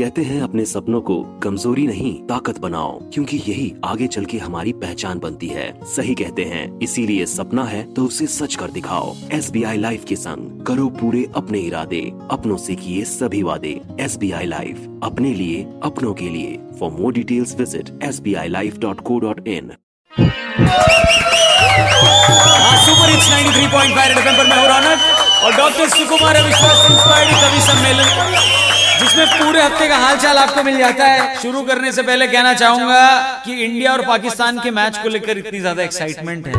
कहते हैं अपने सपनों को कमज़ोरी नहीं, ताकत बनाओ, क्योंकि यही आगे चल के हमारी पहचान बनती है। सही कहते हैं, इसीलिए सपना है तो उसे सच कर दिखाओ। एस बी आई लाइफ के संग करो पूरे अपने इरादे, अपनों से किए सभी वादे। एस बी आई लाइफ, अपने लिए, अपनों के लिए। For more details visit S B I life dot co dot in super hits 93.5 red FM पर मैं हूँ रौनक और डॉक्टर सुकुमार विश्वास इंस्पायर्ड कवि जिसमें पूरे हफ़्ते का हालचाल आपको मिल जाता है। शुरू करने से पहले कहना चाहूँगा कि इंडिया और पाकिस्तान के मैच को लेकर इतनी ज़्यादा एक्साइटमेंट है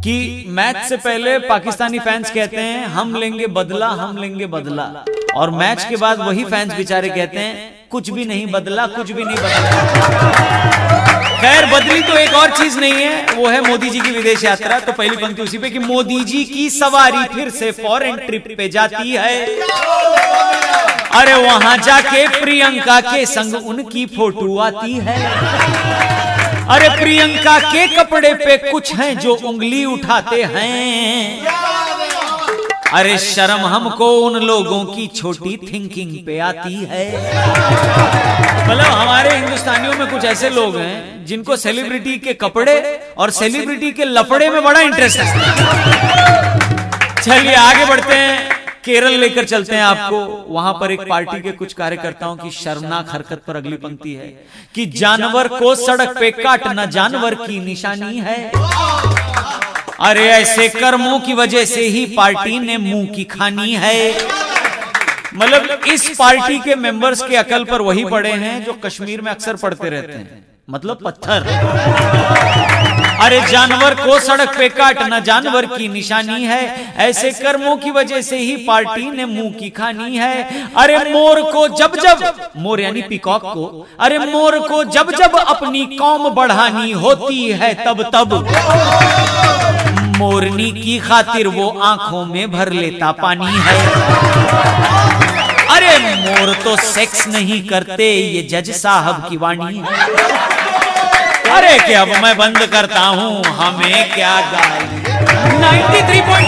कि मैच से पहले पाकिस्तानी फैंस कहते हैं, हम लेंगे बदला, हम लेंगे बदला। और मैच के बाद वही फैंस बेचारे कहते हैं, कुछ भी नहीं बदला, कुछ भी नहीं बदला। खैर, बदली तो एक और चीज़ नहीं है, वो है मोदी जी की विदेश यात्रा। तो पहली पंक्ति उसी पे कि मोदी जी की सवारी फिर से फॉरेन ट्रिप पे जाती है। अरे वहाँ जाके प्रियंका के संग उनकी फ़ोटो आती है। अरे प्रियंका के कपड़े पे कुछ हैं जो उंगली उठाते हैं। अरे शर्म हमको उन लोगों की छोटी थिंकिंग पे आती है। मतलब हमारे हिंदुस्तानियों में कुछ ऐसे लोग हैं जिनको सेलिब्रिटी के कपड़े और सेलिब्रिटी के लफड़े में बड़ा इंटरेस्ट है। चलिए आगे बढ़ते हैं। केरल लेकर चलते हैं आपको। वहाँ पर एक पार्टी के कुछ कार्यकर्ताओं की शर्मनाक हरकत पर अगली पंक्ति है कि जानवर को सड़क पे काटना जानवर की निशानी है। अरे ऐसे कर्मों की वजह से ही पार्टी ने मुँह की खानी है। मतलब इस पार्टी के मेंबर्स के अकल पर वही पड़े हैं जो कश्मीर में अक्सर पढ़ते रहते हैं। मतलब पत्थर। अरे जानवर को सड़क पे काटना जानवर की निशानी है। ऐसे कर्मों की वजह से ही पार्टी ने मुँह की खानी है। अरे मोर को जब जब, मोर यानी पिकॉक को, अरे मोर को जब जब अपनी कौम बढ़ानी होती है, तब तब। मोरनी की खातिर वो आँखों में भर लेता पानी है। अरे मोर तो सेक्स नहीं करते, ये जज साहब की वाणी अरे क्या अब मैं बंद करता हूँ? हमें क्या गाली? 93.5 मेरे बजाते रहो